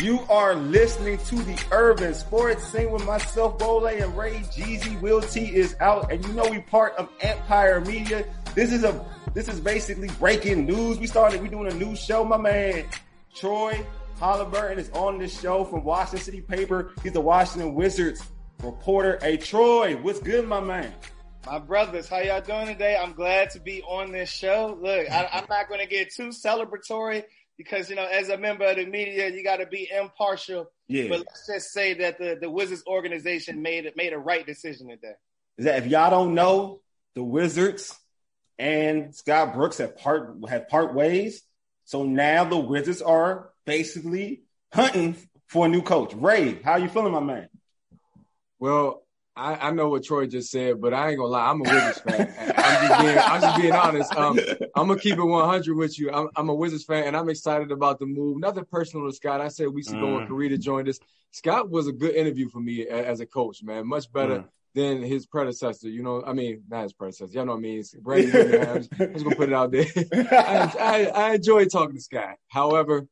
You are listening to the Urban Sports Scene with myself, Bole, and Ray Jeezy. Will T is out, and you know we part of Empire Media. This is a this is basically breaking news. We started, we doing a new show. My man Troy Haliburton is on this show from Washington City Paper. He's the Washington Wizards reporter. Hey Troy, what's good, my man? My brothers, how y'all doing today? I'm glad to be on this show. Look, I, I'm not going to get too celebratory because you know, as a member of the media, you got to be impartial. Yeah. But let's just say that the the Wizards organization made made a right decision today. Is that if y'all don't know, the Wizards and Scott Brooks have part have part ways. So now the Wizards are basically hunting for a new coach. Ray, how you feeling, my man? Well, I, I, know what Troy just said, but I ain't gonna lie. I'm a Wizards fan. I'm just being, I'm just being honest. Um, I'm gonna keep it 100 with you. I'm, I'm, a Wizards fan, and I'm excited about the move. Nothing personal to Scott. I said weeks ago mm. when Karita joined us, Scott was a good interview for me as a coach. Man, much better. Mm. Than his predecessor, you know. I mean, not his predecessor. Y'all know what I mean. Brady. I'm, just, I'm just gonna put it out there. I, I, I enjoy talking to Scott. However,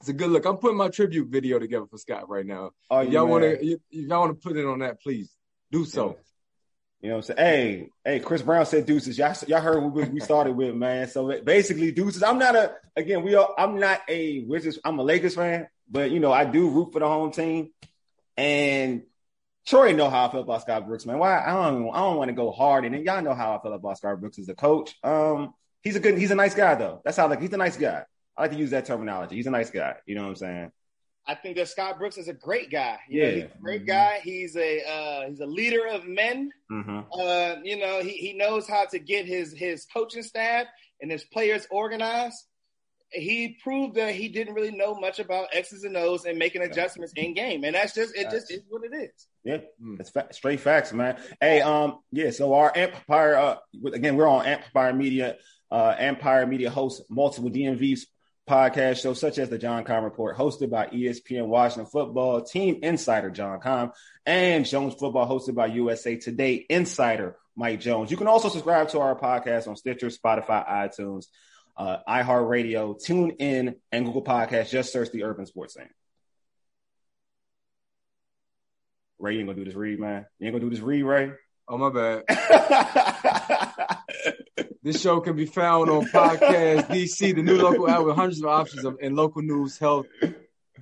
it's a good look. I'm putting my tribute video together for Scott right now. Oh, if y'all want to, y'all want to put it on that, please do so. You know what I'm saying? Hey, hey, Chris Brown said deuces. Y'all, y'all heard what we started with, man. So basically, deuces. I'm not a again. We are. I'm not a Wizards. I'm a Lakers fan, but you know I do root for the home team. And Troy know how I feel about Scott Brooks, man. Why I don't I don't want to go hard, and then y'all know how I feel about Scott Brooks as a coach. Um, he's a good. He's a nice guy though. That's how like he's a nice guy. I like to use that terminology. He's a nice guy. You know what I'm saying? I think that Scott Brooks is a great guy. You yeah, know, he's a great mm-hmm. guy. He's a uh, he's a leader of men. Mm-hmm. Uh, you know, he, he knows how to get his his coaching staff and his players organized. He proved that he didn't really know much about X's and O's and making adjustments in game, and that's just it. Just is what it is. Yeah, it's fa- straight facts, man. Hey, um, yeah. So our Empire, uh, again, we're on Empire Media. Uh, Empire Media hosts multiple DMVs podcast shows such as the John Keim Report, hosted by ESPN Washington Football, Team Insider John Keim, and Jones Football, hosted by USA Today Insider Mike Jones. You can also subscribe to our podcast on Stitcher, Spotify, iTunes, uh, iHeartRadio, Tune In, and Google Podcasts. Just search the Urban Sports Scene. Ray, you ain't gonna do this read, man. You ain't gonna do this read, Ray. Oh my bad. This show can be found on Podcast DC, the new local with hundreds of options of, in local news, health,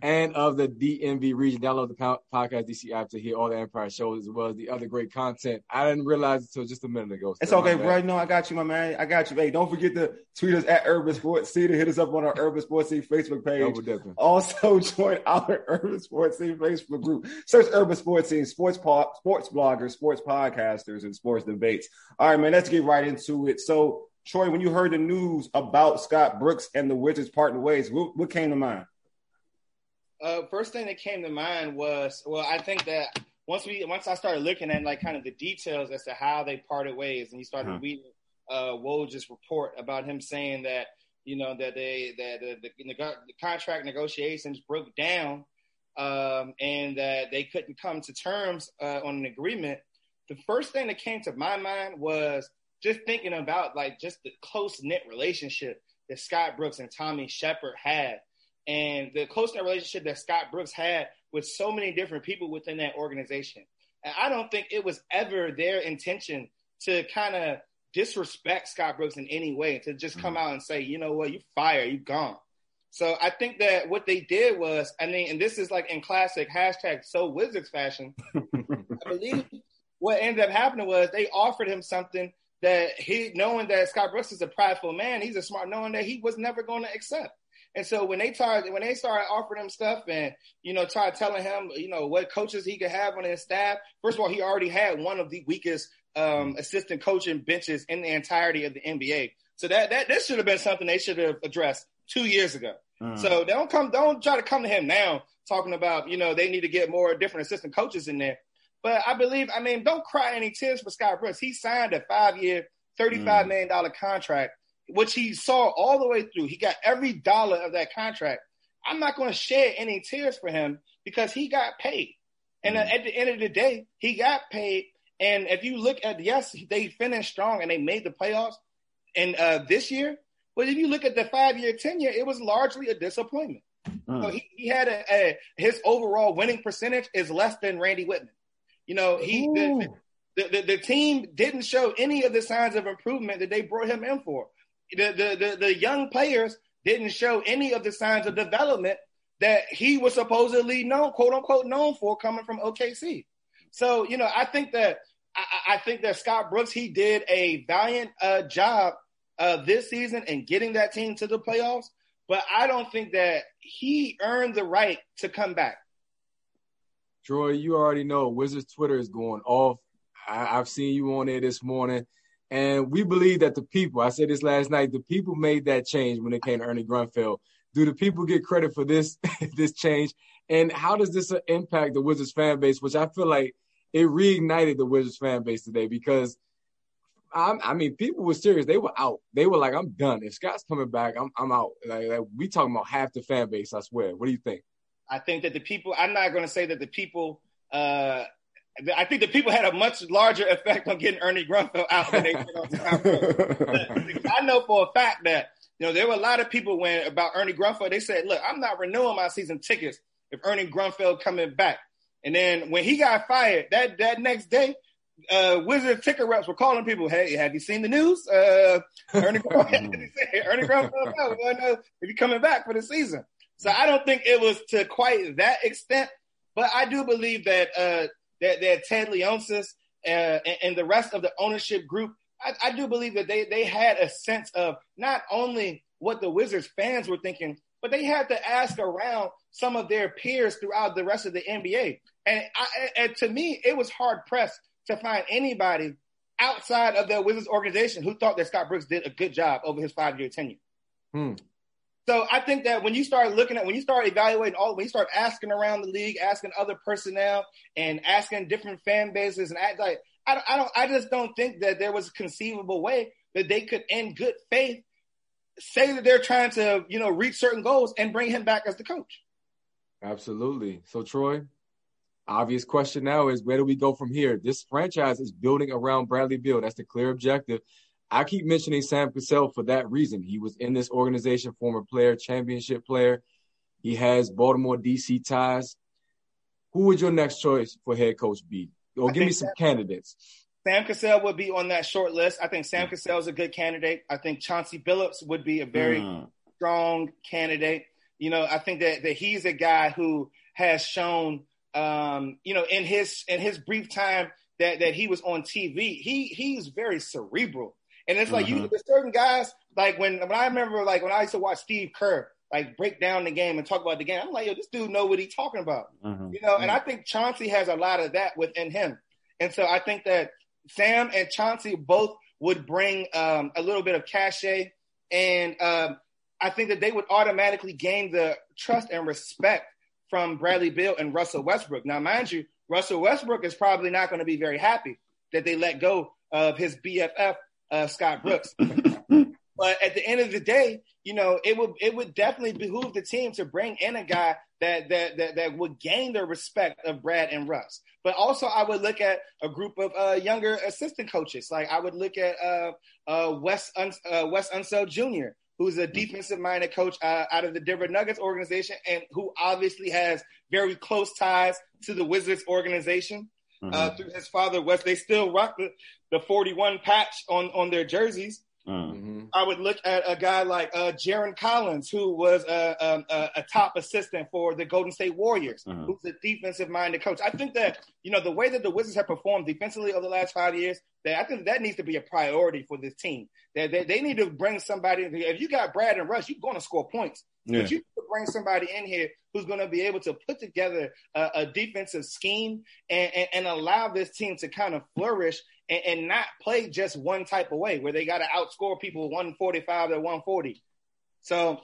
and of the DMV region. Download the Podcast DC app to hear all the Empire shows as well as the other great content. I didn't realize until just a minute ago. It's okay, bro. No, I got you, my man. I got you. Hey, don't forget to tweet us at Urban Sports to hit us up on our Urban Sports Scene Facebook page. Also, join our Urban Sports Scene Facebook group. Search Urban Sports Scene, sports po- sports bloggers, sports podcasters, and sports debates. All right, man. Let's get right into it. So, Troy, when you heard the news about Scott Brooks and the Wizards parting ways, what, what came to mind? Uh, first thing that came to mind was, well, I think that once we once I started looking at like kind of the details as to how they parted ways, and you started uh-huh. reading uh, Woj's report about him saying that you know that they that the, the, the contract negotiations broke down um, and that they couldn't come to terms uh, on an agreement. The first thing that came to my mind was just thinking about like just the close knit relationship that Scott Brooks and Tommy Sheppard had and the close knit relationship that Scott Brooks had with so many different people within that organization. And I don't think it was ever their intention to kind of disrespect Scott Brooks in any way, to just come mm-hmm. out and say, you know what, you fire, you gone. So I think that what they did was, I mean, and this is like in classic hashtag so Wizards fashion. I believe what ended up happening was they offered him something that he, knowing that Scott Brooks is a prideful man, he's a smart, knowing that he was never going to accept. And so when they started when they started offering him stuff and you know started telling him you know what coaches he could have on his staff, first of all he already had one of the weakest um, assistant coaching benches in the entirety of the NBA. So that that this should have been something they should have addressed two years ago. Mm. So don't come, don't try to come to him now talking about you know they need to get more different assistant coaches in there. But I believe, I mean, don't cry any tears for Scott Brooks. He signed a five-year, thirty-five mm. million dollar contract, which he saw all the way through. He got every dollar of that contract. I'm not going to shed any tears for him because he got paid. And mm. at the end of the day, he got paid. And if you look at yes, they finished strong and they made the playoffs. And uh, this year, but if you look at the five-year tenure, it was largely a disappointment. Mm. So he, he had a, a, his overall winning percentage is less than Randy Wittman. You know, he the, the, the, the, team didn't show any of the signs of improvement that they brought him in for. The, the, the, the young players didn't show any of the signs of development that he was supposedly known, quote unquote, known for coming from OKC. So, you know, I think that I, I think that Scott Brooks he did a valiant uh, job uh, this season in getting that team to the playoffs, but I don't think that he earned the right to come back. Troy, you already know Wizards Twitter is going off. I, have seen you on there this morning. And we believe that the people, I said this last night, the people made that change when it came to Ernie Grunfeld. Do the people get credit for this this change? And how does this impact the Wizards fan base, which I feel like it reignited the Wizards fan base today because I, I mean, people were serious. They were out. They were like, "I'm done. If Scott's coming back, I'm I'm out." Like, like we talking about half the fan base. I swear. What do you think? I think that the people, I'm not going to say that the people, uh, I think the people had a much larger effect on getting Ernie Grunfeld out than they did on Tom I know for a fact that, you know, there were a lot of people when about Ernie Grunfeld, they said, look, I'm not renewing my season tickets if Ernie Grunfeld coming back. And then when he got fired, that, that next day, uh, Wizard ticket reps were calling people, "Hey, have you seen the news? Uh, Ernie, Ernie Grunfeld, no, know if you're coming back for the season." So I don't think it was to quite that extent, but I do believe that uh, that, that Ted Leonsis uh, and, and, the rest of the ownership group, I, I do believe that they they had a sense of not only what the Wizards fans were thinking, but they had to ask around some of their peers throughout the rest of the NBA. And, I, and to me, it was hard pressed to find anybody outside of the Wizards organization who thought that Scott Brooks did a good job over his five year tenure. Hmm. So I think that when you start looking at, when you start evaluating all, when you start asking around the league, asking other personnel, and asking different fan bases, and act like I don't, I don't, I just don't think that there was a conceivable way that they could, in good faith, say that they're trying to, you know, reach certain goals and bring him back as the coach. Absolutely. So Troy, obvious question now is where do we go from here? This franchise is building around Bradley Beal. That's the clear objective. I keep mentioning Sam Cassell for that reason. He was in this organization, former player, championship player. He has Baltimore DC ties. Who would your next choice for head coach be? Or I give me some Sam, candidates. Sam Cassell would be on that short list. I think Sam. Cassell is a good candidate. I think Chauncey Billups would be a very mm. strong candidate. You know, I think that, that he's a guy who has shown, um, you know, in his in his brief time that that he was on TV, he he's very cerebral. And it's like mm-hmm. you, there's certain guys like when when I remember like when I used to watch Steve Kerr like break down the game and talk about the game. I'm like, yo, this dude know what he's talking about, mm-hmm. you know. And I think Chauncey has a lot of that within him, and so I think that Sam and Chauncey both would bring um, a little bit of cachet, and um, I think that they would automatically gain the trust and respect from Bradley Beal and Russell Westbrook. Now, mind you, Russell Westbrook is probably not going to be very happy that they let go of his BFF uh, Scott Brooks. but at the end of the day, you know, it would it would definitely behoove the team to bring in a guy that that that, that would gain the respect of Brad and Russ. But also, I would look at a group of uh, younger assistant coaches. Like I would look at uh, uh, Wes Un- uh, Wes Unseld Jr., who's a defensive-minded coach uh, out of the Denver Nuggets organization, and who obviously has very close ties to the Wizards organization. Uh, mm-hmm. Uh, through his father Wes. They still rock the, the 41 patch on, on their jerseys. Mm-hmm. I would look at a guy like uh, Jarron Collins, who was a, a, a, top assistant for the Golden State Warriors, mm-hmm. who's a defensive minded coach. I think that, you know, the way that the Wizards have performed defensively over the last five years, that I think that needs to be a priority for this team. That they, they, need to bring somebody. If you got Brad and Russ, you're going to score points. Yeah. But you bring somebody in here who's going to be able to put together a, a defensive scheme and, and, and, allow this team to kind of flourish and, and not play just one type of way where they got to outscore people 145 to 140. So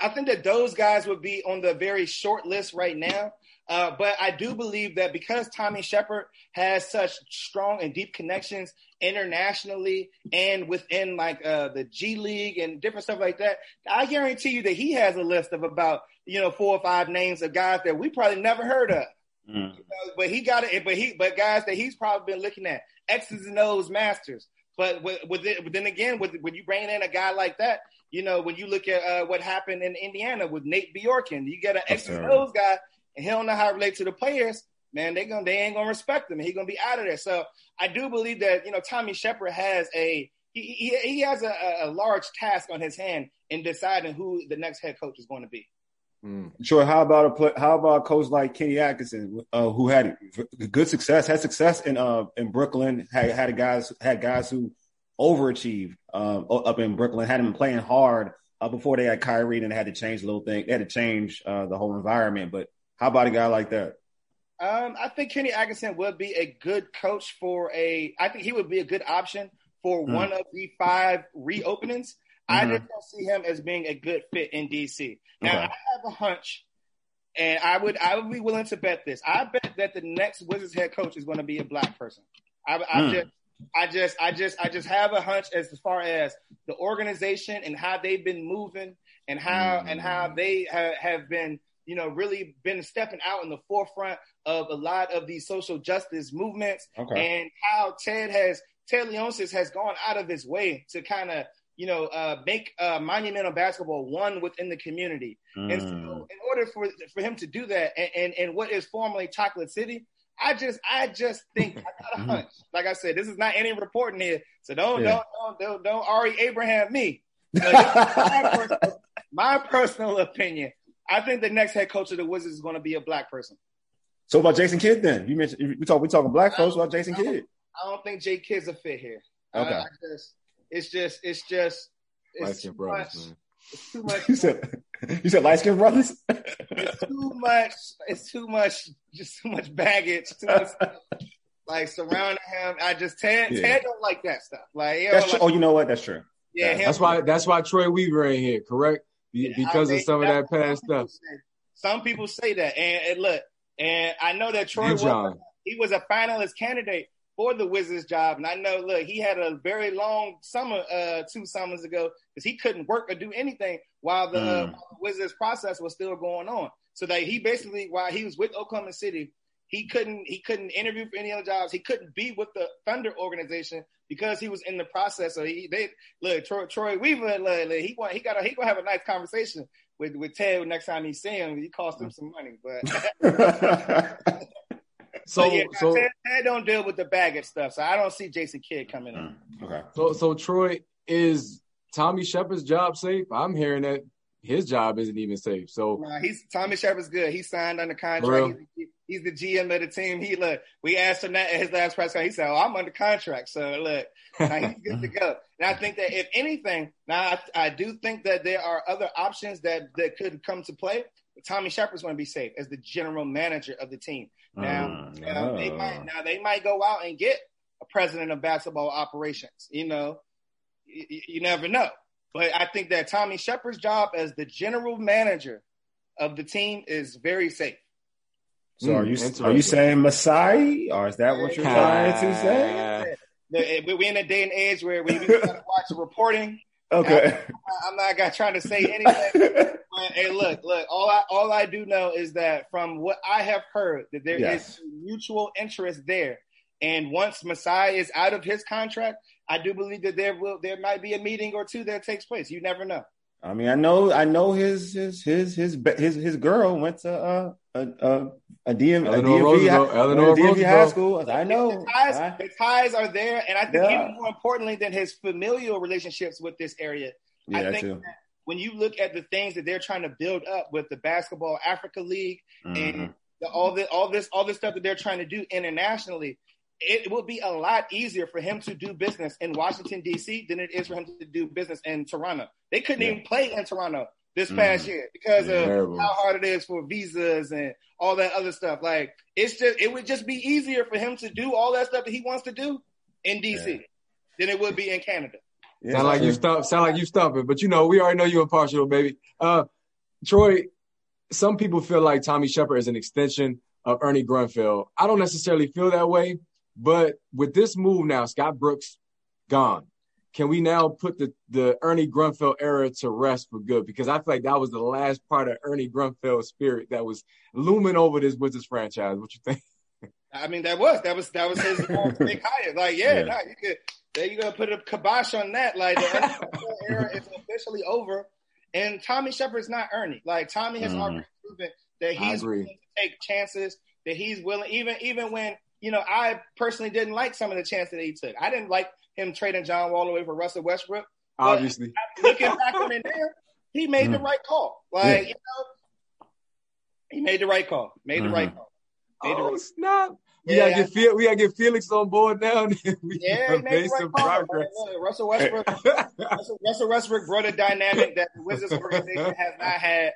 I think that those guys would be on the very short list right now. Uh, but I do believe that because Tommy Sheppard has such strong and deep connections internationally and within like uh, the G League and different stuff like that, I guarantee you that he has a list of about you know four or five names of guys that we probably never heard of. Mm. You know, but he got it. But he, but guys that he's probably been looking at X's and O's masters. But with, with it, then again, with, when you bring in a guy like that, you know, when you look at uh, what happened in Indiana with Nate Bjorkgren, you get an X's and O's guy and he don't know how to relate to the players, man, they gonna they ain't gonna respect him. He gonna be out of there. So I do believe that you know Tommy Sheppard has a he he, he has a, a large task on his hand in deciding who the next head coach is going to be. Mm. Sure. How about a how about a coach like Kenny Atkinson, uh, who had good success, had success in uh in Brooklyn, had had guys had guys who overachieved uh, up in Brooklyn, had them playing hard uh, before they had Kyrie and had to change a little thing. They had to change uh, the whole environment. But how about a guy like that? Um, I think Kenny Atkinson would be a good coach for a. I think he would be a good option for mm. one of the five reopenings. Mm-hmm. I just don't see him as being a good fit in DC. Now okay. I have a hunch, and I would I would be willing to bet this. I bet that the next Wizards head coach is going to be a black person. I, I mm. just I just I just I just have a hunch as far as the organization and how they've been moving and how mm. and how they ha- have been you know, really been stepping out in the forefront of a lot of these social justice movements okay. and how Ted has, Ted Leonsis has gone out of his way to kind of, you know, uh, make uh, monumental basketball one within the community. Mm. And so in order for, for him to do that and, and, and what is formerly Chocolate City, I just, I just think I got a mm-hmm. hunch. Like I said, this is not any reporting here, so don't, yeah. don't, don't, don't, don't Ari Abraham me. my, personal, my personal opinion. I think the next head coach of the Wizards is going to be a black person. So about Jason Kidd then? You mentioned we talk we talking black folks about Jason Kidd. I don't think Jay Kidd's a fit here. Okay. Uh, just, it's just it's just it's too brothers, much. Man. It's too much. you said you said light skinned brothers. it's too much. It's too much. Just too much baggage. Too much. like surrounding him. I just Ted yeah. Ted don't like that stuff. Like that's like, oh, you know what? That's true. Yeah, yeah. that's why that's why Troy Weaver ain't here. Correct because of some of that past stuff. Say, some people say that, and, and, look, and I know that Troy was, he was a finalist candidate for the Wizards job, and I know, look, he had a very long summer, uh, two summers ago, because he couldn't work or do anything while the, mm. uh, while the Wizards process was still going on. So that he basically, while he was with Oklahoma City, he couldn't he couldn't interview for any other jobs. He couldn't be with the Thunder organization because he was in the process. So he they look Troy, Troy Weaver. Look, look, he want he got he gonna have a nice conversation with with Ted next time he see him. He cost him some money, but. So, but yeah, so Ted, Ted, don't deal with the baggage stuff, so I don't see Jason Kidd coming in. Mm, okay. So, so Troy is Tommy Sheppard's job safe? I'm hearing that his job isn't even safe. So nah, he's Tommy Sheppard's good. He signed under contract. He's, he's, the GM of the team. He look. We asked him that at his last press conference. He said, "Oh, I'm under contract." So look, now he's good to go. And I think that if anything, now I, I do think that there are other options that that could come to play. Tommy Sheppard's going to be safe as the general manager of the team. Now, uh, now they might now they might go out and get a president of basketball operations. You know, you, you never know. But I think that Tommy Sheppard's job as the general manager of the team is very safe. So are you mm, are you saying Masai, or is that what you're trying to say? We're in a day and age where we gotta watch the reporting. Okay, I'm not, I'm not trying to say anything. but, hey, look, look. All I all I do know is that from what I have heard, that there yes. is mutual interest there. And once Masai is out of his contract, I do believe that there will there might be a meeting or two that takes place. You never know. I mean, I know, I know his his his his his, his girl went to uh, a a, a DM Eleanor a DMV, Eleanor DMV high school. I know the ties, I, the ties are there, and I think yeah. even more importantly than his familial relationships with this area, yeah, I think when you look at the things that they're trying to build up with the Basketball Africa League mm-hmm. and the, all this all this all this stuff that they're trying to do internationally, it will be a lot easier for him to do business in Washington D.C. than it is for him to do business in Toronto. They couldn't yeah. even play in Toronto this past mm. year because of Terrible. how hard it is for visas and all that other stuff. Like it's just it would just be easier for him to do all that stuff that he wants to do in DC yeah. than it would be in Canada. Yeah, sound like you stump, sound like you stumping, but you know we already know you're impartial, baby. Uh, Troy, some people feel like Tommy Sheppard is an extension of Ernie Grunfeld. I don't necessarily feel that way, but with this move now, Scott Brooks gone can we now put the, the Ernie Grunfeld era to rest for good? Because I feel like that was the last part of Ernie Grunfeld's spirit that was looming over this Wizards franchise. What you think? I mean, that was that was that was his big hire. Like, yeah, yeah. Nah, you could there you go put a kibosh on that. Like the Ernie era is officially over, and Tommy Sheppard's not Ernie. Like Tommy has mm-hmm. already proven that he's willing to take chances. That he's willing, even even when you know I personally didn't like some of the chances that he took. I didn't like him trading John Wall away for Russell Westbrook. Obviously, looking back on it there, he made mm. the right call. Like yeah. you know, he made the right call. Made mm-hmm. the right call. Made oh right snap! We yeah, gotta get we gotta get Felix on board now. we yeah, he made the right call. Progress. Russell Westbrook, Russell, Russell Westbrook brought a dynamic that the Wizards organization has not had.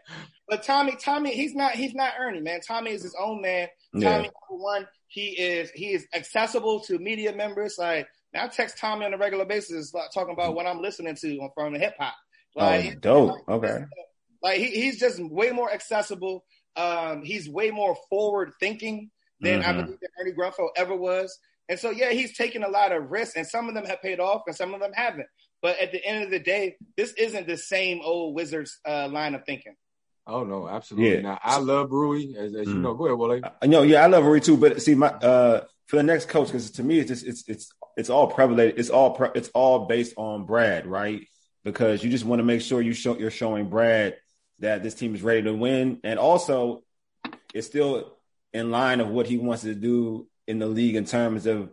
But Tommy, Tommy, he's not he's not Ernie, man. Tommy is his own man. Tommy, yeah. number one, he is he is accessible to media members. Like now I text Tommy on a regular basis, like, talking about what I'm listening to from the hip hop. Like, oh, dope. Like, okay. Like he, he's just way more accessible. Um, he's way more forward thinking than mm-hmm. I believe that Ernie Grunfeld ever was. And so, yeah, he's taken a lot of risks, and some of them have paid off, and some of them haven't. But at the end of the day, this isn't the same old Wizards uh, line of thinking. Oh no, absolutely yeah. not. I love Rui, as, as mm. you know. Go ahead, Wale. I, no, yeah, I love Rui too. But see, my uh, for the next coach, because to me, it's just it's it's it's all prevalent. It's all pre- it's all based on Brad, right? Because you just want to make sure you show you're showing Brad that this team is ready to win, and also it's still in line of what he wants to do in the league in terms of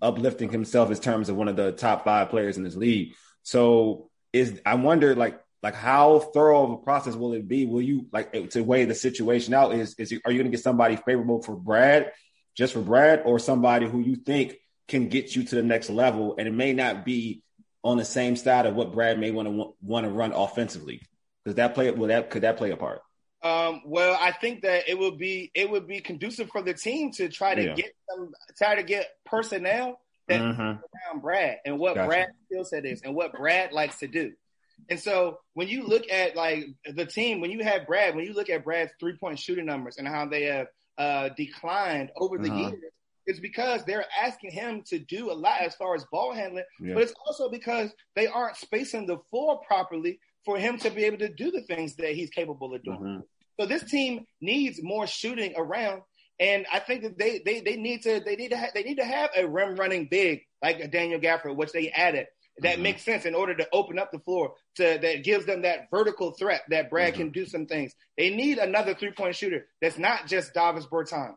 uplifting himself in terms of one of the top five players in this league. So is I wonder like like how thorough of a process will it be? Will you like eh, to weigh the situation out? Is is are you going to get somebody favorable for Brad, just for Brad, or somebody who you think can get you to the next level, and it may not be on the same side of what Brad may want to want to run offensively. Does that play? Will that could that play a part? Um, well, I think that it would be it would be conducive for the team to try to yeah. get them try to get personnel that mm-hmm. around Brad and what gotcha. Brad skill set is and what Brad likes to do. And so when you look at like the team, when you have Brad, when you look at Brad's three point shooting numbers and how they have uh, declined over the uh-huh. years, it's because they're asking him to do a lot as far as ball handling, yeah. but it's also because they aren't spacing the floor properly for him to be able to do the things that he's capable of doing. Mm-hmm. So this team needs more shooting around, and I think that they they they need to they need to ha- they need to have a rim running big like a Daniel Gafford, which they added. That mm-hmm. makes sense in order to open up the floor to that gives them that vertical threat that Brad mm-hmm. can do some things. They need another three point shooter that's not just Davis Bertans.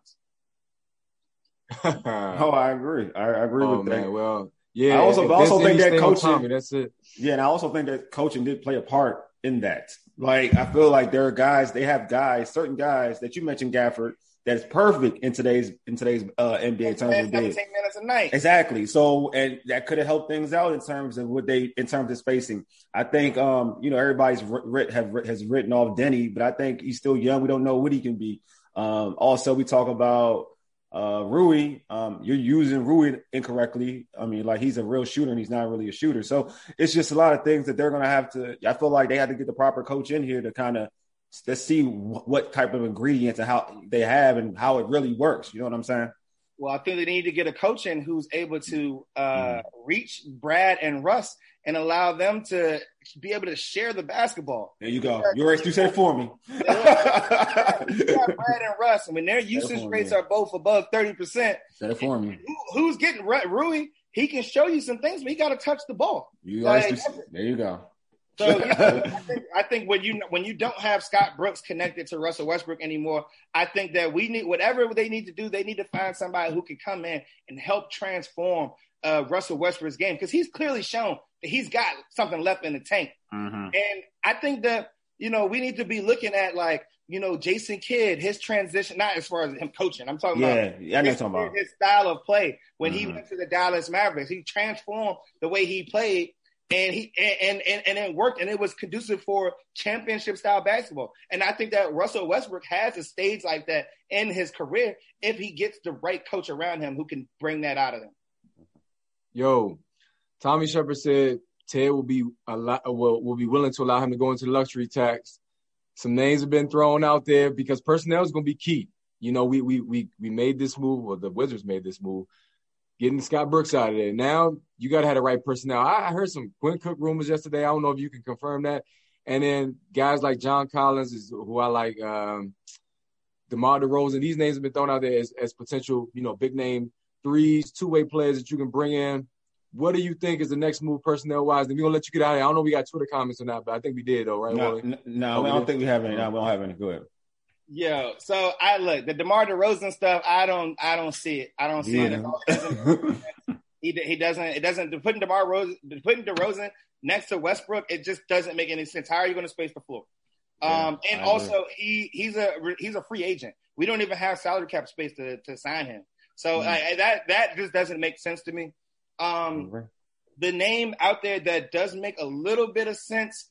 oh, I agree. I, I agree oh, with man. that. Well, yeah. I also, also think that coaching. Tommy, that's it. Yeah, and I also think that coaching did play a part in that. Like, I feel like there are guys. They have guys, certain guys that you mentioned, Gafford, that's perfect in today's in today's uh, NBA terms of minutes a night. Exactly. So, and that could have helped things out in terms of what they in terms of spacing. I think, um, you know, everybody's writ, have has written off Deni, but I think he's still young. We don't know what he can be. Um, also, we talk about uh, Rui, um, you're using Rui incorrectly. I mean, like he's a real shooter and he's not really a shooter. So it's just a lot of things that they're going to have to. I feel like they had to get the proper coach in here to kind of let's see what type of ingredients and how they have and how it really works. You know what I'm saying? Well, I think they need to get a coach in who's able to uh, mm. reach Brad and Russ and allow them to be able to share the basketball. There you go. You already you said it for me. you got Brad and Russ, I mean, their usage rates are both above thirty percent. Said it for me. Who, who's getting Rui? He can show you some things, but he got to touch the ball. You like, there you go. So you know, I, think, I think when you when you don't have Scott Brooks connected to Russell Westbrook anymore, I think that we need whatever they need to do. They need to find somebody who can come in and help transform uh, Russell Westbrook's game because he's clearly shown that he's got something left in the tank. Mm-hmm. And I think that you know, we need to be looking at like, you know, Jason Kidd, his transition, not as far as him coaching. I'm talking Yeah, about yeah, I know his, talking about. his style of play. When he Mhm. went to the Dallas Mavericks, he transformed the way he played and he and and and it worked and it was conducive for championship style basketball. And I think that Russell Westbrook has a stage like that in his career if he gets the right coach around him who can bring that out of him. Yo, Tommy Sheppard said Ted will be a lot will, will be willing to allow him to go into the luxury tax. Some names have been thrown out there because personnel is going to be key. You know, we we we we made this move, or the Wizards made this move, getting Scott Brooks out of there. Now you got to have the right personnel. I, I heard some Quinn Cook rumors yesterday. I don't know if you can confirm that. And then guys like John Collins is who I like, um, DeMar DeRozan. These names have been thrown out there as, as potential, you know, big name threes, two way players that you can bring in. What do you think is the next move personnel wise? And we're gonna let you get out of here. I don't know if we got Twitter comments or not, but I think we did though, right? No, Wally? n- no, I we don't did? think we have any. No, we don't have any. Go ahead. Yo, so I look the DeMar DeRozan stuff. I don't, I don't see it. I don't see it. at all. It doesn't- He he doesn't. It doesn't. Putting DeMar Rose, putting DeRozan next to Westbrook, it just doesn't make any sense. How are you going to space the floor? Yeah, um, and I also he he's a he's a free agent. We don't even have salary cap space to to sign him. So Mhm. I, that that just doesn't make sense to me. Um, the name out there that does make a little bit of sense,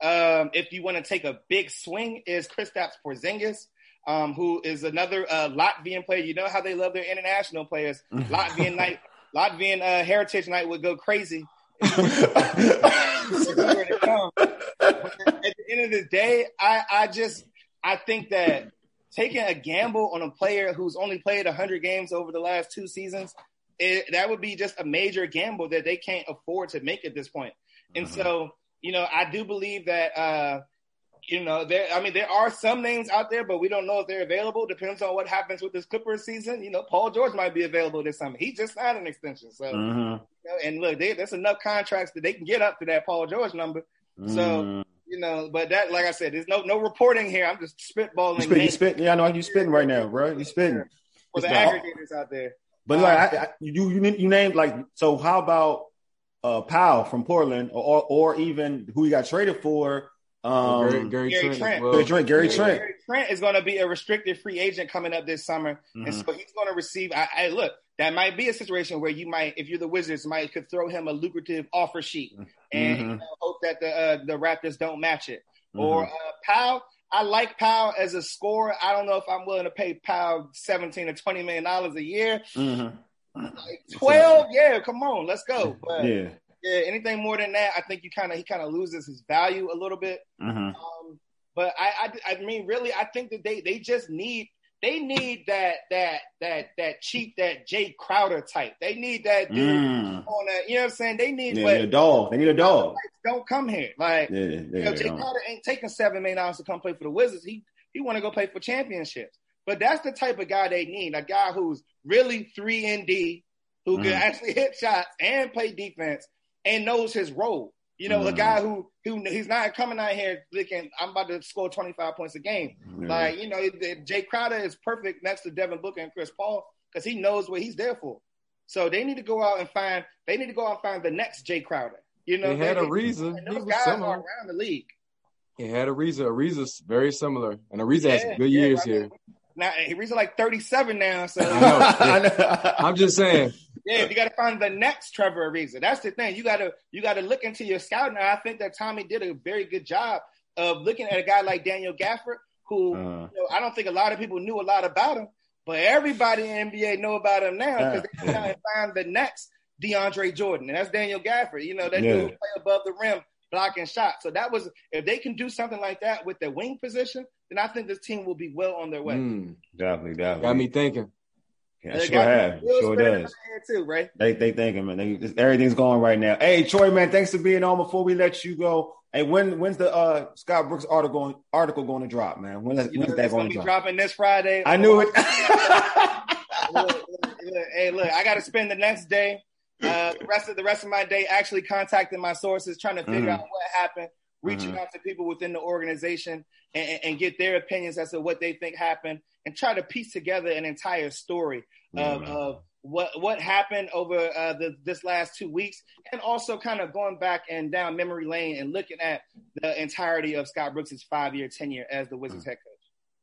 um, if you want to take a big swing, is Kristaps Porzingis, um, who is another uh, Latvian player. You know how they love their international players. Latvian night, Latvian uh, Heritage Night would go crazy. if he were to come. But at the end of the day, I, I just I think that taking a gamble on a player who's only played 100 games over the last two seasons, it, that would be just a major gamble that they can't afford to make at this point. And Mhm. so, you know, I do believe that, uh, you know, there. I mean, there are some names out there, but we don't know if they're available. Depends on what happens with this Clippers season. You know, Paul George might be available this summer. He just signed an extension, so Mhm. you know, and look, they, there's enough contracts that they can get up to that Paul George number. So- Mhm. You know, but that, like I said, there's no no reporting here. I'm just spitballing you spit, you spit. Yeah, I know you spitting right now, bro. You spitting. for the aggregators out there. But like I, I, you, you you named like so. How about uh Powell from Portland, or or even who he got traded for? Um, Gary, Gary, Gary Trent. Trent. well. Gary Trent, Gary Yeah. Trent. Gary Trent is going to be a restricted free agent coming up this summer, and Mhm. so he's going to receive. I, I look, that might be a situation where you might, if you're the Wizards, might could throw him a lucrative offer sheet and Mhm. you know, hope that the uh, the Raptors don't match it. Mhm. Or uh, Powell, I like Powell as a scorer. I don't know if I'm willing to pay Powell 17 or 20 million dollars a year. Mhm. Like 12, yeah, come on, let's go. But yeah. Yeah, anything more than that, I think you kind of he kind of loses his value a little bit. Mhm. Um, but I, I, I mean, really, I think that they, they just need, they need that, that, that, that cheap, that Jae Crowder type. They need that dude Mm. on that. You know what I'm saying? They need Yeah, what a dog. They need a dog. don't come here. Like, Yeah, yeah, you know. Jae Crowder ain't taking seven million dollars to come play for the Wizards. He, he want to go play for championships. But that's the type of guy they need. A guy who's really three and D, who can Mhm. actually hit shots and play defense and knows his role. You know, a Mhm. guy who who he's not coming out here thinking I'm about to score 25 points a game. Yeah. Like you know, Jae Crowder is perfect next to Devin Booker and Chris Paul because he knows what he's there for. So they need to go out and find. They need to go out and find the next Jae Crowder. You know, They had they- a reason. He those was guys are around the league. He had a reason. Ariza. Ariza's very similar, and Ariza has Yeah, good yeah, years I mean, here. Now he's like 37 now, so I know. I know. I'm just saying. yeah, you got to find the next Trevor Ariza. That's the thing. You got to you got to look into your scouting. I think that Tommy did a very good job of looking at a guy like Daniel Gafford, who Uh, you know, I don't think a lot of people knew a lot about him, but everybody in NBA know about him now because Yeah. they trying to find the next DeAndre Jordan, and that's Daniel Gafford. You know, that Yeah. dude play above the rim, blocking shots. So that was if they can do something like that with their wing position, then I think this team will be well on their way. Mm, definitely, definitely. got me thinking. Yeah, sure have. Sure does. their too, right? They they thinking, man. They, everything's going right now. Hey, Troy, man, thanks for being on. Before we let you go, hey, when when's the uh, Scott Brooks article going? article going to drop, man? When is, when's know, that going gonna to be drop? dropping this Friday. I knew it. look, look, look, hey, look, I got to spend the next day, uh, the rest of the rest of my day, actually contacting my sources, trying to figure Mhm. out what happened, reaching Mhm. out to people within the organization, and, and- get their opinions as to what they think happened, and try to piece together an entire story of, of what what happened over uh, the, this last two weeks, and also kind of going back and down memory lane and looking at the entirety of Scott Brooks' five year tenure as the Wizards mm. head coach.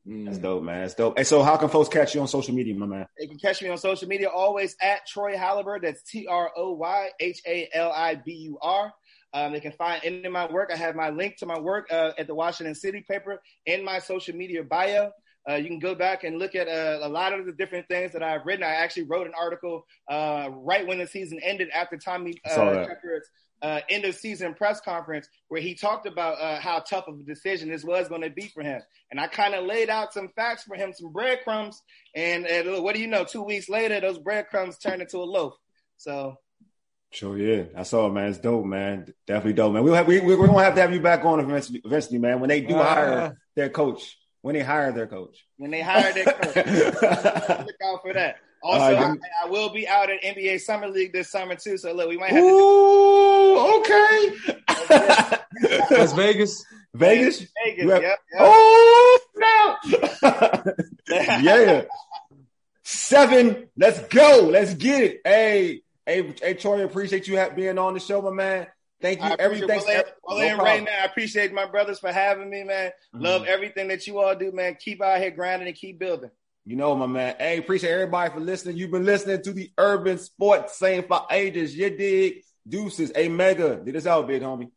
Mm. That's dope, man. That's dope. Hey, so how can folks catch you on social media, my man? They can catch me on social media always at Troy Halibur. That's T R O Y H A L I B U R. Um, they can find any of my work. I have my link to my work uh, at the Washington City paper in my social media bio. Uh, you can go back and look at uh, a lot of the different things that I've written. I actually wrote an article uh, right when the season ended after Tommy uh, uh, end of season press conference where he talked about uh, how tough of a decision this was going to be for him. And I kind of laid out some facts for him, some breadcrumbs. And, and what do you know? Two weeks later, those breadcrumbs turned into a loaf. So. Sure, yeah, I saw it, man. It's dope, man. Definitely dope, man. We'll have, we, we're gonna have to have you back on eventually, eventually man. When they do hire their coach, when they hire their coach. When they hire their coach. Look out for that. Also, uh, I, I, will be out at NBA Summer League this summer too. So look, we might have. Ooh, okay. Las Vegas. Vegas. Vegas. Have, yep, yep. Oh no. yeah. Seven. Let's go. Let's get it. Hey, hey, hey, Troy. Appreciate you being on the show, my man. Thank you. Everything. Well, no right now, I appreciate my brothers for having me, man. Mm-hmm. Love everything that you all do, man. Keep out here grinding and keep building. You know, my man. Hey, appreciate everybody for listening. You've been listening to the Urban Sports Same for ages. You dig? Deuces. A mega. Did this out, big homie.